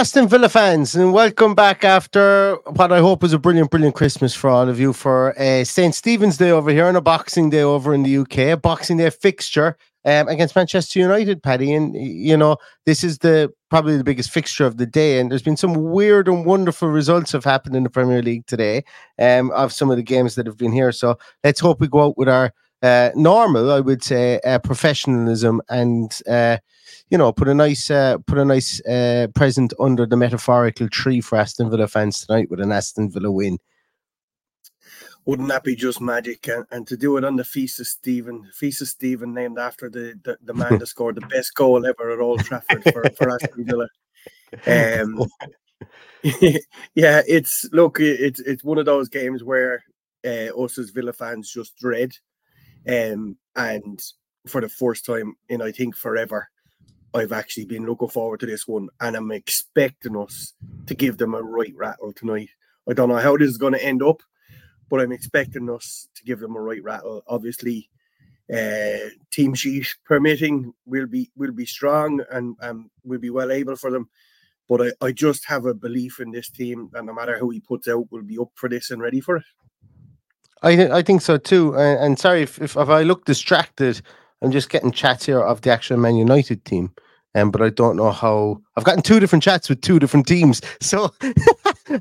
Aston Villa fans, and welcome back after what I hope was a brilliant, brilliant Christmas for all of you for uh, St. Stephen's Day over here and a Boxing Day over in the UK, a Boxing Day fixture um, against Manchester United, Paddy. And, you know, this is the probably the biggest fixture of the day. And there's been some weird and wonderful results have happened in the Premier League today um, of some of the games that have been here. So let's hope we go out with our uh, normal, I would say, uh, professionalism and. You know, put a nice uh, put a nice uh, present under the metaphorical tree for Aston Villa fans tonight with an Aston Villa win. Wouldn't that be just magic? And, and to do it on the of Stephen, of Stephen, named after the the, the man that scored the best goal ever at Old Trafford for, for Aston Villa. Um, yeah, it's look, it's it's one of those games where uh, us as Villa fans just dread, um, and for the first time in I think forever, I've actually been looking forward to this one, and I'm expecting us to give them a right rattle tonight. I don't know how this is going to end up, but I'm expecting us to give them a right rattle. Obviously, uh, team sheet permitting, will be will be strong and um, will be well able for them. But I, I just have a belief in this team, and no matter who he puts out, will be up for this and ready for it. I th- I think so too. And, and sorry if, if if I look distracted I'm just getting chats here of the actual Man United team. Um, but I don't know how I've gotten two different chats with two different teams. So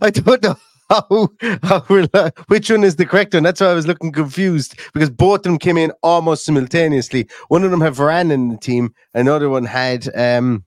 I don't know how, how which one is the correct one. That's why I was looking confused because both of them came in almost simultaneously. One of them had Varane in the team, another one had um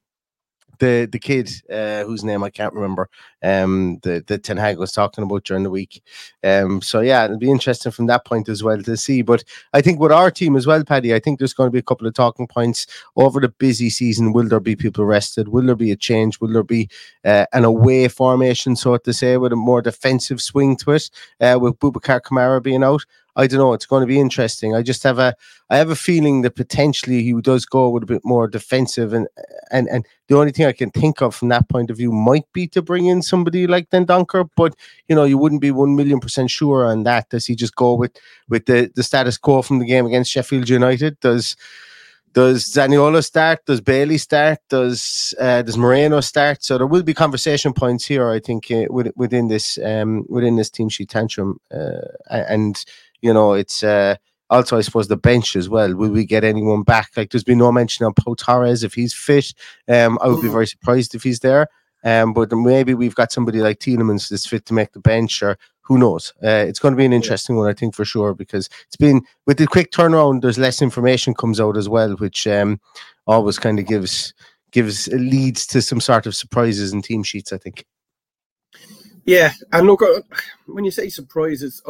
the the kid uh, whose name I can't remember, um, the the Ten Hag was talking about during the week. Um, so yeah, it'll be interesting from that point as well to see. But I think with our team as well, Paddy, I think there's going to be a couple of talking points over the busy season. Will there be people rested? Will there be a change? Will there be uh, an away formation, so to say, with a more defensive swing to it, uh, with Boubacar Kamara being out? I don't know. It's going to be interesting. I just have a I have a feeling that potentially he does go with a bit more defensive, and and and the only thing I can think of from that point of view might be to bring in somebody like Dendoncker, but you know you wouldn't be one million percent sure on that. Does he just go with with the the status quo from the game against Sheffield United? Does does Zaniolo start? Does Bailey start? Does uh, does Moreno start? So there will be conversation points here, I think, uh, within this um, within this team sheet tantrum, uh, and you know, it's uh, also, I suppose, the bench as well. Will we get anyone back? Like, there's been no mention of Pau Torres if he's fit. Um, I would be very surprised if he's there. Um, but maybe we've got somebody like Tielemans that's fit to make the bench, or who knows? Uh, it's going to be an interesting one, I think, for sure, because it's been with the quick turnaround. There's less information comes out as well, which um, always kind of gives gives leads to some sort of surprises in team sheets. I think. Yeah, and look, uh, when you say surprises,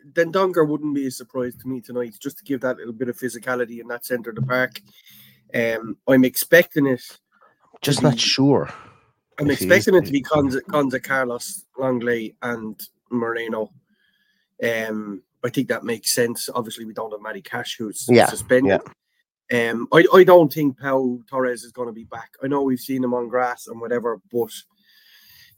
uh, Dendoncker wouldn't be a surprise to me tonight, just to give that little bit of physicality in that centre of the park. Um, I'm expecting it. Just not sure. I'm expecting it to be Konsa, Konsa Carlos, Lenglet, and Moreno. Um, I think that makes sense. Obviously, we don't have Matty Cash, who's yeah, suspended. Yeah. Um, I, I don't think Pau Torres is going to be back. I know we've seen him on grass and whatever, but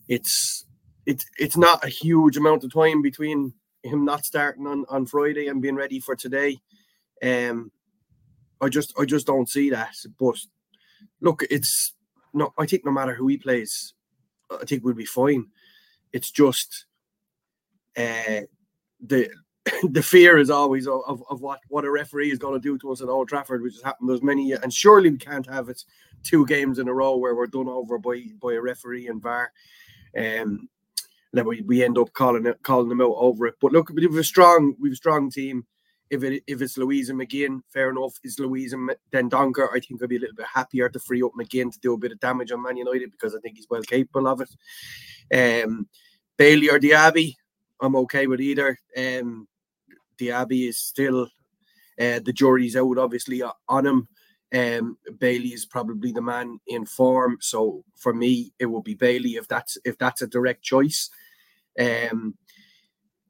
it's it's it's not a huge amount of time between him not starting on, on Friday and being ready for today. Um, I just I just don't see that. But look, it's no. I think no matter who he plays, I think we'll be fine. It's just uh, the the fear is always of, of, what, what a referee is going to do to us at Old Trafford, which has happened there's many, years. and surely we can't have it two games in a row where we're done over by by a referee and VAR. Um, then we, we end up calling it calling them out over it. But look, we've a strong we've a strong team. If it if it's Luiz and McGinn, fair enough. Is Luiz and Dendoncker? I think I'd be a little bit happier to free up McGinn to do a bit of damage on Man United because I think he's well capable of it. Um, Bailey or Diaby, I'm okay with either. Um, Diaby is still uh, the jury's out, obviously on him. Um, Bailey is probably the man in form, so for me, it will be Bailey if that's if that's a direct choice. Um,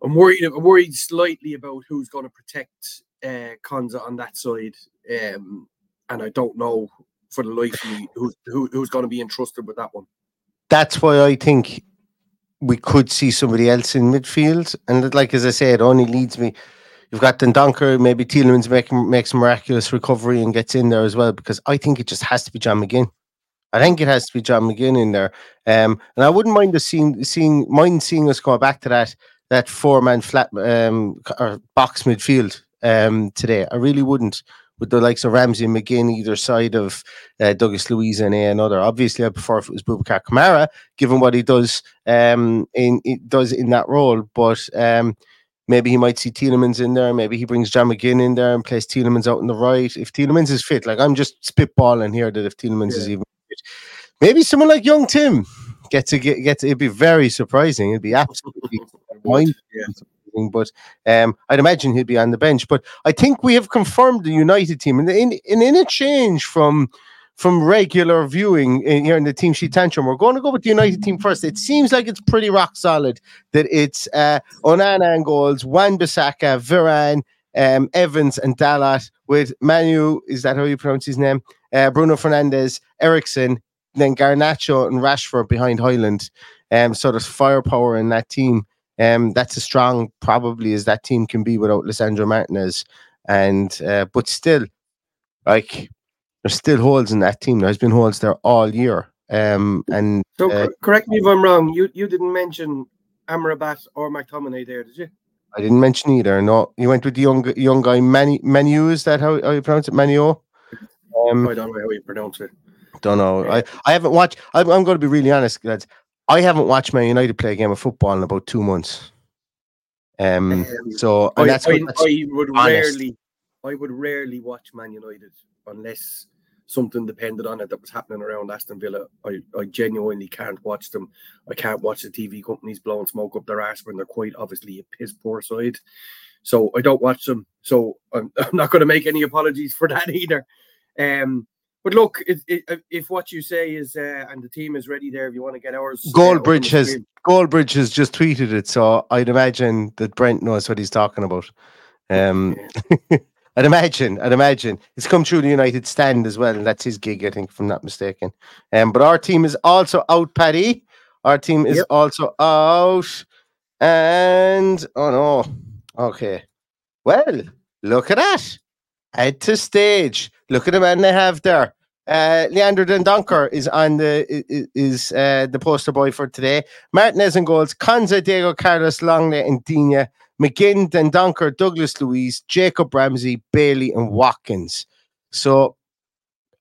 I'm worried. I'm worried slightly about who's going to protect uh, Konsa on that side, um, and I don't know for the life of me who's who, who's going to be entrusted with that one. That's why I think we could see somebody else in midfield, and like as I say, it only leads me. You've got Dendoncker, maybe Tielemans making makes a miraculous recovery and gets in there as well because I think it just has to be John McGinn. I think it has to be John McGinn in there. Um, and I wouldn't mind seeing seeing mind seeing us go back to that that four man flat um or box midfield um today. I really wouldn't with the likes of Ramsey and McGinn either side of uh, Douglas Luiz and a another. Obviously, I prefer if it was Boubacar Kamara, given what he does um in does in that role. But um maybe he might see Tielemans in there. Maybe he brings John McGinn in there and plays Tielemans out on the right. If Tielemans is fit, like I'm just spitballing here that if Tielemans yeah. is even fit, Maybe someone like Young Tim gets to get to. It'd be very surprising. It'd be absolutely mind. But um, I'd imagine he'd be on the bench. But I think we have confirmed the United team, and in in, in a change from from regular viewing in, here in the team sheet tantrum, we're going to go with the United team first. It seems like it's pretty rock solid that it's uh, Onana and goals, Wan Bissaka, Varane, um, Evans, and Dalot with Manu. Is that how you pronounce his name? Uh, Bruno Fernandes, Eriksen, then Garnacho and Rashford behind Højlund. Um, so there's firepower in that team. Um, that's as strong probably as that team can be without Lisandro Martinez. And uh, but still, like there's still holes in that team. There's been holes there all year. Um, and so uh, correct me if I'm wrong. You you didn't mention Amrabat or McTominay there, did you? I didn't mention either. No, you went with the young young guy Manu. Manu is that how, how you pronounce it? Manu. Um, I don't know how you pronounce it. Don't know. I, I haven't watched. I'm, I'm going to be really honest, lads. I haven't watched Man United play a game of football in about two months. Um, um so I, that's, I, that's I would honest. rarely, I would rarely watch Man United unless something depended on it that was happening around Aston Villa. I, I genuinely can't watch them. I can't watch the TV companies blowing smoke up their ass when they're quite obviously a piss poor side. So I don't watch them. So I'm, I'm not going to make any apologies for that either. Um, but look, if, if, if what you say is uh, and the team is ready there, if you want to get ours, Goldbridge uh, has Goldbridge has just tweeted it, so I'd imagine that Brent knows what he's talking about. Um, I'd imagine, I'd imagine it's come through the United stand as well, and that's his gig, I think, if I'm not mistaken. Um, but our team is also out, Paddy. Our team is yep. also out, and oh no, okay. Well, look at that. Head to stage. Look at the man they have there. Uh, Leander Dendoncker is on the is uh, the poster boy for today. Martinez and goals. Konsa, Diego Carlos, Lenglet, and Digne. McGinn, Dendoncker, Douglas Luiz, Jacob Ramsey, Bailey, and Watkins. So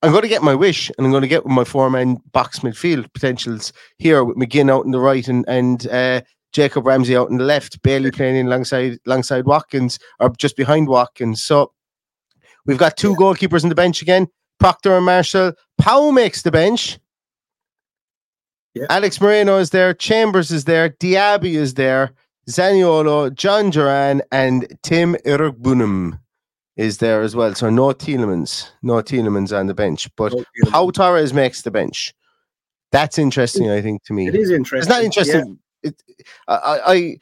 I'm going to get my wish, and I'm going to get my four-man box midfield potentials here with McGinn out in the right and and uh, Jacob Ramsey out in the left, Bailey playing alongside alongside Watkins or just behind Watkins. So We've got two yeah. goalkeepers on the bench again. Proctor and Marshall. Pau makes the bench. Yeah. Alex Moreno is there. Chambers is there. Diaby is there. Zaniolo, Jhon Duran, and Tim Iroegbunam is there as well. So no Tielemans, no Tielemans on the bench, but no Pau Torres makes the bench. That's interesting, I think, to me. It is interesting. It's not interesting it, I, I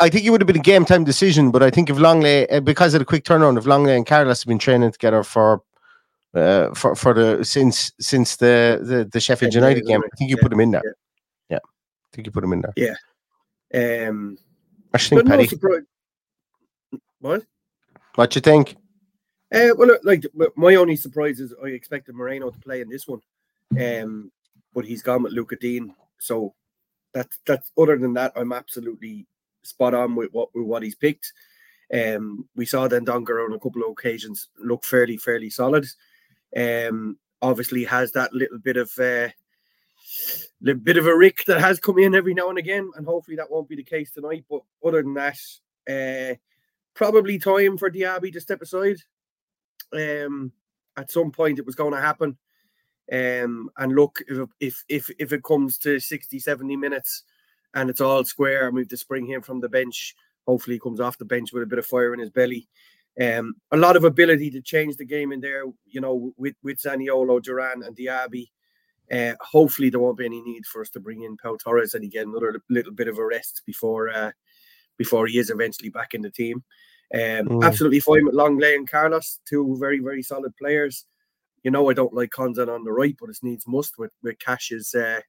I think it would have been a game time decision, but I think if Lenglet, uh, because of the quick turnaround, if Lenglet and Carlos have been training together for uh, for for the since since the the, the Sheffield United game, I think you yeah, put him in there. Yeah. yeah. I think you put him in there. Yeah. Um, I think but no Paddy. surprise. What? What you think? Uh, well, like my only surprise is I expected Moreno to play in this one, um, but he's gone with Lucas Digne. So that's that's other than that, I'm absolutely spot on with what with what he's picked. Um, we saw Dendoncker on a couple of occasions look fairly fairly solid. Um, obviously has that little bit of uh, little bit of a rick that has come in every now and again, and hopefully that won't be the case tonight. But other than that, uh, probably time for Diaby to step aside. Um, at some point it was going to happen. Um, and look, if if if if it comes to 60, 70 minutes and it's all square and we have to spring him from the bench, hopefully he comes off the bench with a bit of fire in his belly. Um, a lot of ability to change the game in there, you know, with with Zaniolo, Duran, and Diaby. Uh, hopefully there won't be any need for us to bring in Pau Torres and again another little bit of a rest before uh, before he is eventually back in the team. Um, Mm. Absolutely fine with Lenglet and Carlos, two very very solid players. You know I don't like Konzan on the right, but it's needs must with with Cash is uh,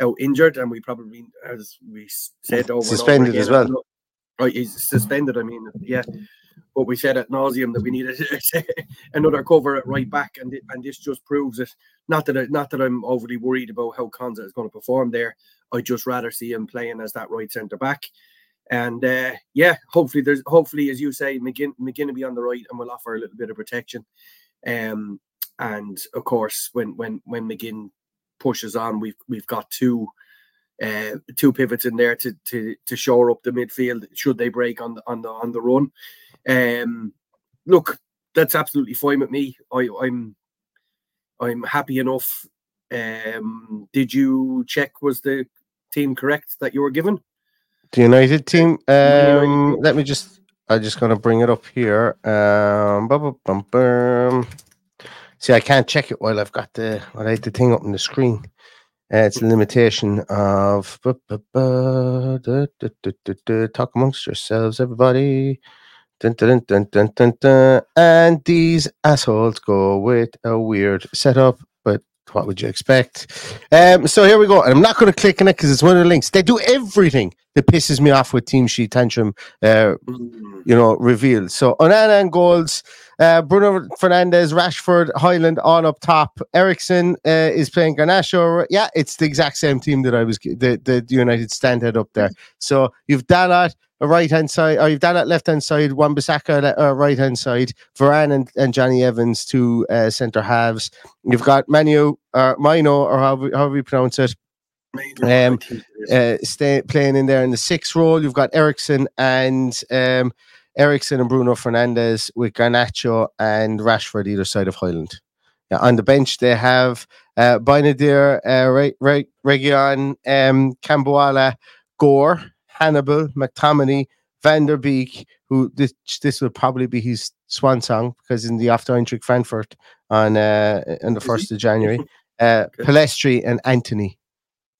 out injured, and we probably, as we said, over and over Suspended as well. Right, he's suspended. I mean, yeah. But we said at nauseum that we needed another cover at right back, and and this just proves it. Not that I, not that I'm overly worried about how Konsa is going to perform there. I just rather see him playing as that right centre back. And uh, yeah, hopefully there's hopefully as you say, McGinn McGinn will be on the right and will offer a little bit of protection. Um, and of course, when when when McGinn pushes on, we've we've got two uh, two pivots in there to to to shore up the midfield should they break on the on the on the run. Um, look, that's absolutely fine with me. I, I'm I'm happy enough. Um, did you check was the team correct that you were given? The United team. Um, team. let me just. I'm just gonna bring it up here. Um, bum, bum, bum, bum. see, I can't check it while I've got the while I had the thing up on the screen. Uh, it's a limitation of bu- bu- bu- du- du- du- talk amongst yourselves, everybody. Dun, dun, dun. And these assholes go with a weird setup, what would you expect? Um, so here we go. And I'm not going to click on it because it's one of the links. They do everything that pisses me off with Team Sheet Tantrum, uh, you know, revealed. So Onana and goals, uh, Bruno Fernandes, Rashford, Højlund on up top. Eriksen uh, is playing Garnacho. Yeah, it's the exact same team that I was, the, the United stand head up there. So you've Dalot, a right hand side, or you've Dalot left hand side, Wan Bissaka uh, right hand side, Varane and, and Jonny Evans two uh, centre halves. You've got Manu or Mino or however, however you pronounce it, Um, uh, stay, playing in there in the sixth role. You've got Eriksen and um, Eriksen and Bruno Fernandes with Garnacho and Rashford either side of Højlund. Yeah, on the bench they have uh, Bayindir, uh, Re- Re- Region, um, Kambwala, Gore, Hannibal, McTominay, Van der Beek, who this this will probably be his swan song because in the after Eintracht Frankfurt on uh, on the first of January, uh, Okay. Pellistri and Antony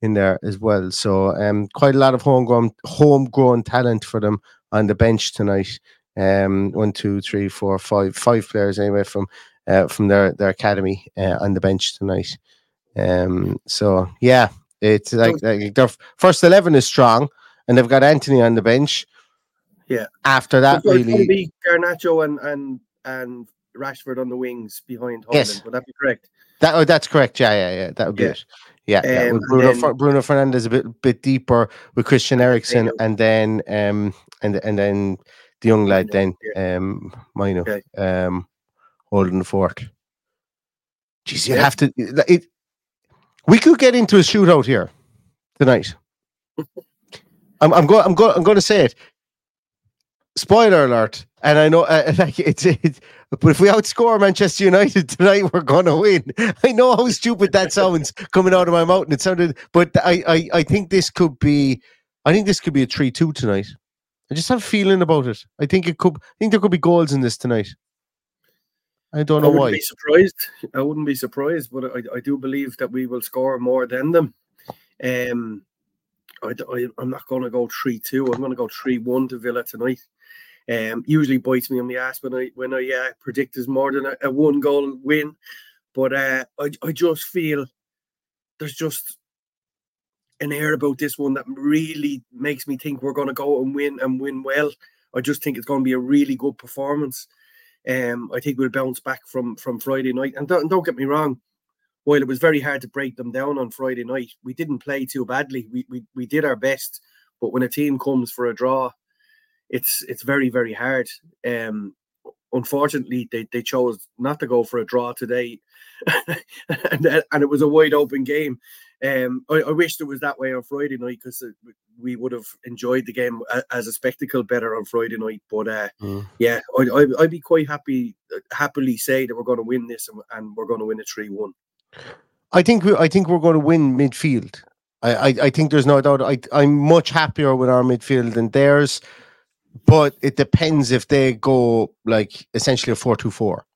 in there as well. So um, quite a lot of homegrown homegrown talent for them on the bench tonight. Um, one, two, three, four, five, five players anyway from uh, from their their academy uh, on the bench tonight. Um, so yeah, it's like, like their first eleven is strong, and they've got Antony on the bench. Yeah. After that, So it's going to really, be Garnacho and and and Rashford on the wings behind Højlund. Yes. Would that be correct? that oh, that's correct. Yeah, yeah, yeah. That would be Yeah. it. Yeah, yeah. Um, With Bruno then- Bruno Fernandes a bit bit deeper with Christian Eriksen, and then um and and then the young lad then um Mino Okay. um holding the fort. Jeez, you Yeah. have to. It, we could get into a shootout here tonight. I'm I'm going I'm going I'm going to say it. Spoiler alert! And I know uh, like it's it, but if we outscore Manchester United tonight, we're going to win. I know how stupid that sounds coming out of my mouth, and it sounded. But I I I think this could be. I think this could be a three-two tonight. I just have a feeling about it. I think it could. I think there could be goals in this tonight. I don't I know wouldn't why. be surprised. I wouldn't be surprised, but I, I do believe that we will score more than them. Um, I, am not going to go three two. I'm going to go three one to Villa tonight. Um, usually bites me on the ass when I when I uh, predict is more than a, a one goal win, but uh, I I just feel there's just an air about this one that really makes me think we're going to go and win and win well. I just think it's going to be a really good performance. Um, I think we'll bounce back from from Friday night. And don't, don't get me wrong, while it was very hard to break them down on Friday night, we didn't play too badly. We we, we did our best, but when a team comes for a draw, it's it's very very hard. Um, unfortunately, they, they chose not to go for a draw today, and and it was a wide open game. Um, I, I wished it was that way on Friday night because we would have enjoyed the game as a spectacle better on Friday night. But uh, mm. yeah, I, I, I'd be quite happy, happily say that we're going to win this and, and we're going to win a three-one. I think we, I think we're going to win midfield. I, I, I think there's no doubt. I, I'm much happier with our midfield than theirs, but it depends if they go like essentially a four-two-four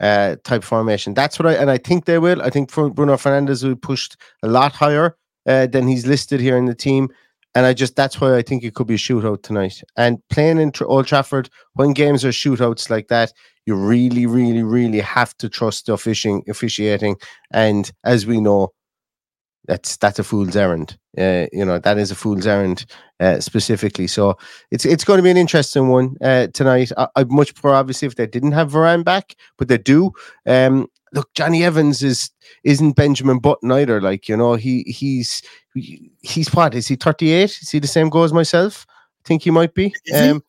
uh, type formation. That's what I and I think they will. I think Bruno Fernandes will pushed a lot higher uh, than he's listed here in the team. And I just that's why I think it could be a shootout tonight. And playing in Old Trafford when games are shootouts like that, you really, really, really have to trust the officiating. officiating. And as we know, that's that's a fool's errand. Uh, you know that is a fool's errand uh, specifically. So it's it's going to be an interesting one uh, tonight. I, would much prefer obviously if they didn't have Varane back, but they do. Um, look, Jonny Evans is isn't Benjamin Button either. Like you know, he he's he's what is he thirty eight? Is he the same goal as myself? I think he might be. Um,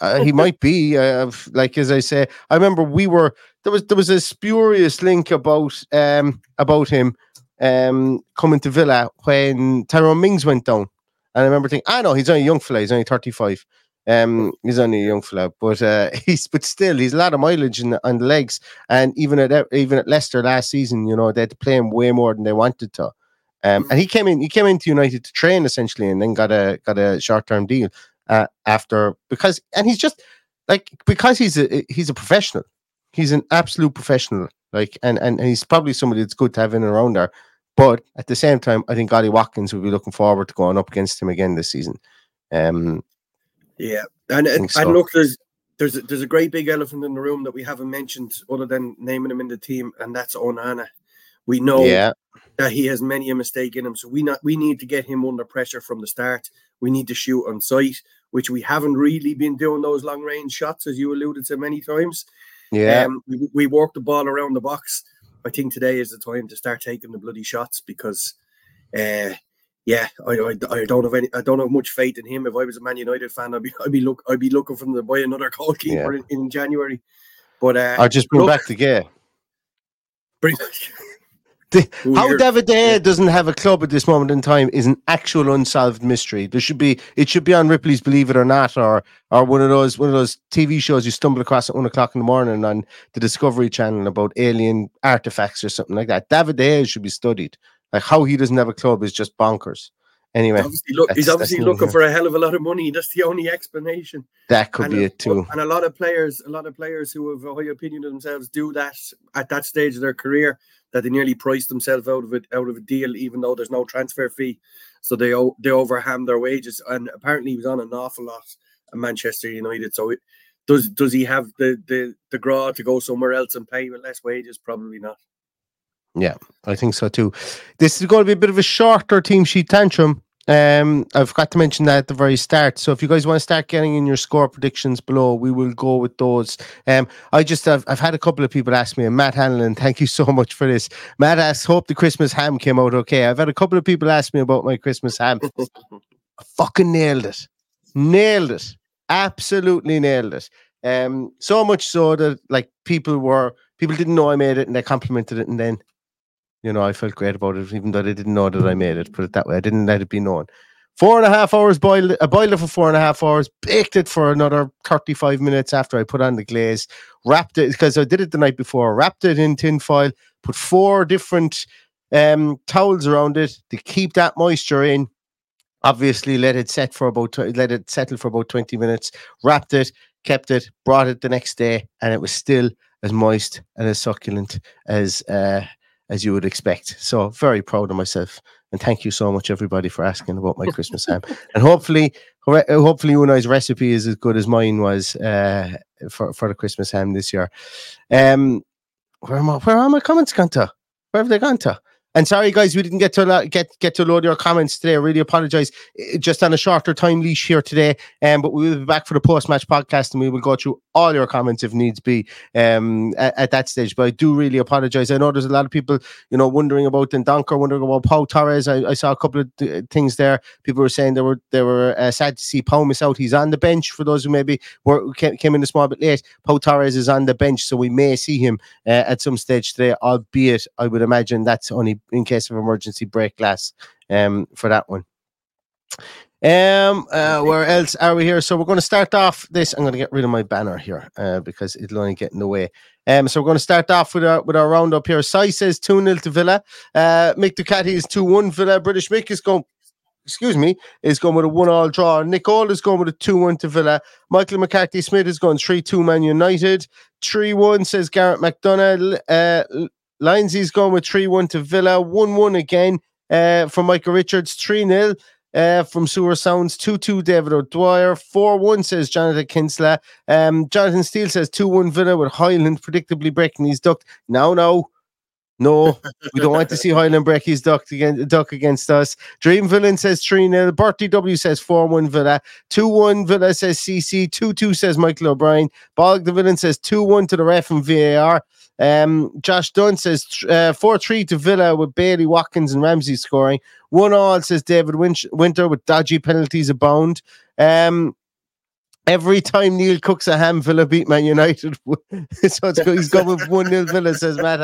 uh, he might be. Uh, like as I say, I remember we were there was there was a spurious link about um about him um, coming to Villa when Tyrone Mings went down. And I remember thinking, I ah, know he's only a young fella, he's only 35. Um, he's only a young fella, but uh, he's but still he's a lot of mileage in on the legs. And even at even at Leicester last season, you know, they had to play him way more than they wanted to. Um, and he came in, he came into United to train essentially, and then got a got a short term deal uh, after because and he's just like because he's a he's a professional, he's an absolute professional. Like and and, and he's probably somebody that's good to have in and around there. But at the same time, I think Ollie Watkins will be looking forward to going up against him again this season. Um, yeah, and and, so. and look, there's there's a, there's a great big elephant in the room that we haven't mentioned, other than naming him in the team, and that's Onana. We know yeah. that he has many a mistake in him, so we not we need to get him under pressure from the start. We need to shoot on sight, which we haven't really been doing those long range shots, as you alluded to many times. Yeah, um, we, we walk the ball around the box. I think today is the time to start taking the bloody shots because, uh, yeah, I, I, I, don't have any, I don't have much faith in him. If I was a Man United fan, I'd be, I'd be look, I'd be looking for them to buy another goalkeeper yeah. in, in, January. But uh, I'll just bring look, back De Gea. Bring back. How David De Gea doesn't have a club at this moment in time is an actual unsolved mystery. There should be it should be on Ripley's Believe It or Not or or one of those one of those TV shows you stumble across at one o'clock in the morning on the Discovery Channel about alien artifacts or something like that. David De should be studied. Like how he doesn't have a club is just bonkers. Anyway, obviously look, he's obviously looking for a hell of a lot of money. That's the only explanation. That could and be it too. And a lot of players, a lot of players who have a high opinion of themselves do that at that stage of their career that they nearly price themselves out of it out of a deal, even though there's no transfer fee. So they they overham their wages, and apparently he was on an awful lot at Manchester United. So it, does does he have the the the graw to go somewhere else and pay with less wages? Probably not. Yeah, I think so too. This is going to be a bit of a shorter team sheet tantrum. Um, I've got to mention that at the very start. So if you guys want to start getting in your score predictions below, we will go with those. Um, I just have I've had a couple of people ask me, and Matt Hanlon, thank you so much for this. Matt asks, hope the Christmas ham came out okay. I've had a couple of people ask me about my Christmas ham. I fucking nailed it. Nailed it. Absolutely nailed it. Um, so much so that like people were people didn't know I made it and they complimented it and then you know, I felt great about it, even though I didn't know that I made it. Put it that way, I didn't let it be known. Four and a half hours boiled. I boiled it for four and a half hours. Baked it for another thirty-five minutes after I put on the glaze. Wrapped it because I did it the night before. Wrapped it in tin foil. Put four different um, towels around it to keep that moisture in. Obviously, let it set for about let it settle for about twenty minutes. Wrapped it, kept it, brought it the next day, and it was still as moist and as succulent as uh, as you would expect. So very proud of myself. And thank you so much, everybody, for asking about my Christmas ham. And hopefully, hopefully, Unai's recipe is as good as mine was uh, for for the Christmas ham this year. Um, where am I? Where are my comments gone to? Where have they gone to? And sorry, guys, we didn't get to get get to load your comments today. I really apologize. Just on a shorter time leash here today, um, but we will be back for the post match podcast, and we will go through all your comments if needs be um, at, at, that stage. But I do really apologize. I know there's a lot of people, you know, wondering about Dendoncker, wondering about Pau Torres. I, I, saw a couple of th- things there. People were saying they were they were uh, sad to see Pau miss out. He's on the bench for those who maybe were came, came in a small bit late. Pau Torres is on the bench, so we may see him uh, at some stage today. Albeit, I would imagine that's only in case of emergency break glass um, for that one. Um, uh, where else are we here? So we're going to start off this. I'm going to get rid of my banner here uh, because it'll only get in the way. Um, so we're going to start off with our with our roundup here. Sai says 2 0 to Villa. Uh, Mick Ducati is 2 1 Villa. British Mick is going, excuse me, is going with a 1 all draw. Nicole is going with a 2 1 to Villa. Michael McCarthy Smith is going 3 2 Man United. 3 1 says Garrett McDonough. Uh, Lindsay's going with 3 1 to Villa. 1 1 again uh, for Michael Richards. 3 0 uh, from Sewer Sounds. 2 2 David O'Dwyer. 4 1 says Jonathan Kinsler. Um, Jonathan Steele says 2 1 Villa with Højlund predictably breaking his duck. No, no. No, we don't want to see Højlund break his duck against, duck against us. Dream Villain says 3 0. Bertie W says 4 1 Villa. 2 1 Villa says CC. 2 2 says Michael O'Brien. Bog the Villain says 2 1 to the ref and VAR. Um, Josh Dunn says uh, 4 3 to Villa with Bailey, Watkins, and Ramsey scoring. 1 all says David Winter with dodgy penalties abound. Um, every time Neil cooks a ham, Villa beat Man United. so he's going with 1 0 Villa, says Matt.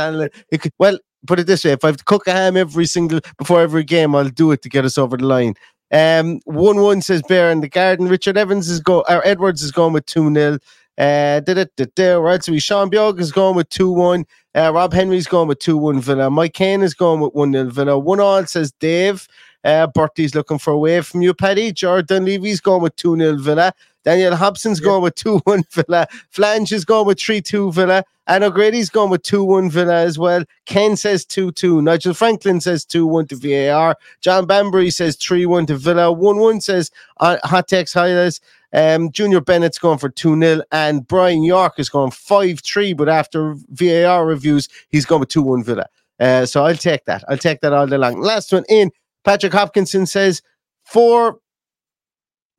Could, well, put it this way if I have cook a ham every single before every game, I'll do it to get us over the line. Um, 1 1 says Bear in the Garden. Richard Evans is go or Edwards is going with 2 0. Uh, did it, right. So we Sean Bjork is going with 2 1. Uh, Rob Henry's going with 2 1 Villa. Mike Kane is going with 1 0 Villa. 1 all says Dave. Uh, Bertie's looking for a wave from you, Paddy. Jordan Levy's going with 2 0 Villa. Daniel Hobson's going with 2 1 Villa. Flange is going with 3 2 Villa. And O'Grady's going with 2 1 Villa as well. Ken says 2 2. Nigel Franklin says 2 1 to VAR. John Bambury says 3 1 to Villa. 1 1 says uh, Hot Tex Highlights. Um, Junior Bennett's going for 2 0, and Brian York is going 5 3, but after VAR reviews, he's going with 2 1 Villa. Uh, so I'll take that. I'll take that all day long. Last one in. Patrick Hopkinson says 4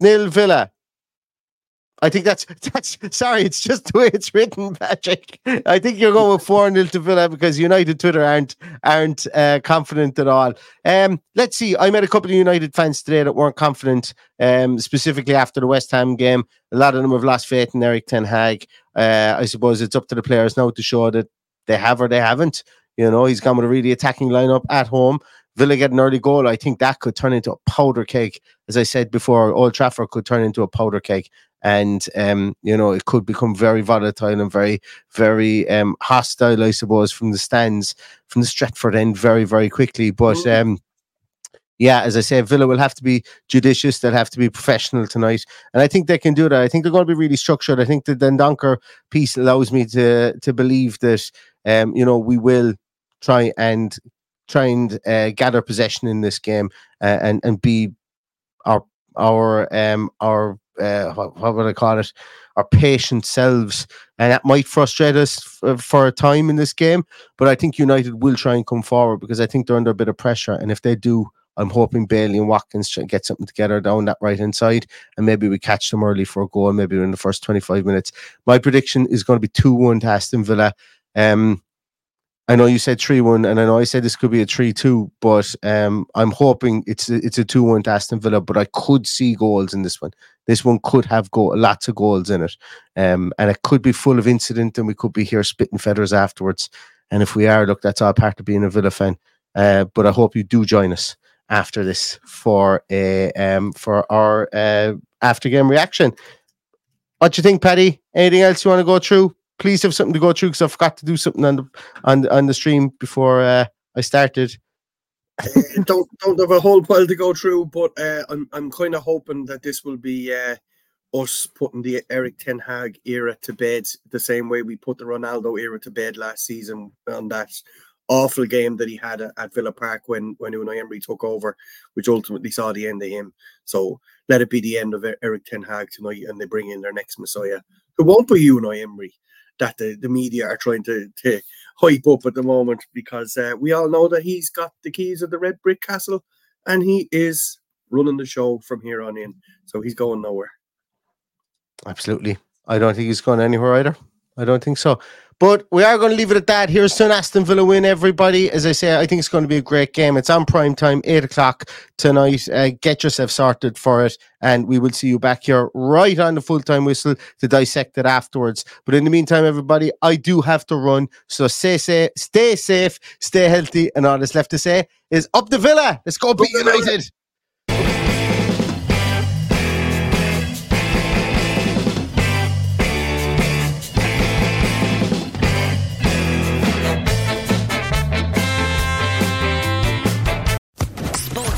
0 Villa. I think that's that's sorry, it's just the way it's written, Patrick. I think you're going with 4 0 to Villa because United Twitter aren't aren't uh, confident at all. Um, let's see. I met a couple of United fans today that weren't confident, um, specifically after the West Ham game. A lot of them have lost faith in Erik Ten Hag. Uh, I suppose it's up to the players now to show that they have or they haven't. You know, he's gone with a really attacking lineup at home. Villa get an early goal, I think that could turn into a powder cake. As I said before, Old Trafford could turn into a powder cake and um, you know it could become very volatile and very very um, hostile i suppose from the stands from the stretford end very very quickly but um, yeah, as I say, Villa will have to be judicious. They'll have to be professional tonight, and I think they can do that. I think they're going to be really structured. I think the Dendoncker piece allows me to to believe that um, you know we will try and try and uh, gather possession in this game uh, and and be our our um our uh, what, what, would I call it, our patient selves, and that might frustrate us f- for a time in this game. But I think United will try and come forward because I think they're under a bit of pressure, and if they do, I'm hoping Bailey and Watkins get something together down that right hand side, and maybe we catch them early for a goal, maybe in the first 25 minutes. My prediction is going to be 2 1 to Aston Villa. Um, I know you said three one, and I know I said this could be a three two, but um, I'm hoping it's a, it's a two one to Aston Villa. But I could see goals in this one. This one could have go lots of goals in it, um, and it could be full of incident, and we could be here spitting feathers afterwards. And if we are, look, that's all part of being a Villa fan. Uh, but I hope you do join us after this for a um, for our uh, after game reaction. What do you think, Paddy? Anything else you want to go through? Please have something to go through because I forgot to do something on the on on the stream before uh, I started. don't don't have a whole pile to go through, but uh, I'm I'm kind of hoping that this will be uh, us putting the Erik Ten Hag era to bed the same way we put the Ronaldo era to bed last season on that awful game that he had at Villa Park when when Unai Emery took over, which ultimately saw the end of him. So let it be the end of Erik Ten Hag tonight, and they bring in their next Messiah, who won't be Unai Emery. That the, the media are trying to, to hype up at the moment because uh, we all know that he's got the keys of the red brick castle and he is running the show from here on in. So he's going nowhere. Absolutely. I don't think he's going anywhere either. I don't think so. But we are going to leave it at that. Here's to an Aston Villa win, everybody. As I say, I think it's going to be a great game. It's on prime time, 8 o'clock tonight. Uh, get yourself sorted for it. And we will see you back here right on the full time whistle to dissect it afterwards. But in the meantime, everybody, I do have to run. So stay, say, stay safe, stay healthy. And all that's left to say is up the Villa. Let's go, be United.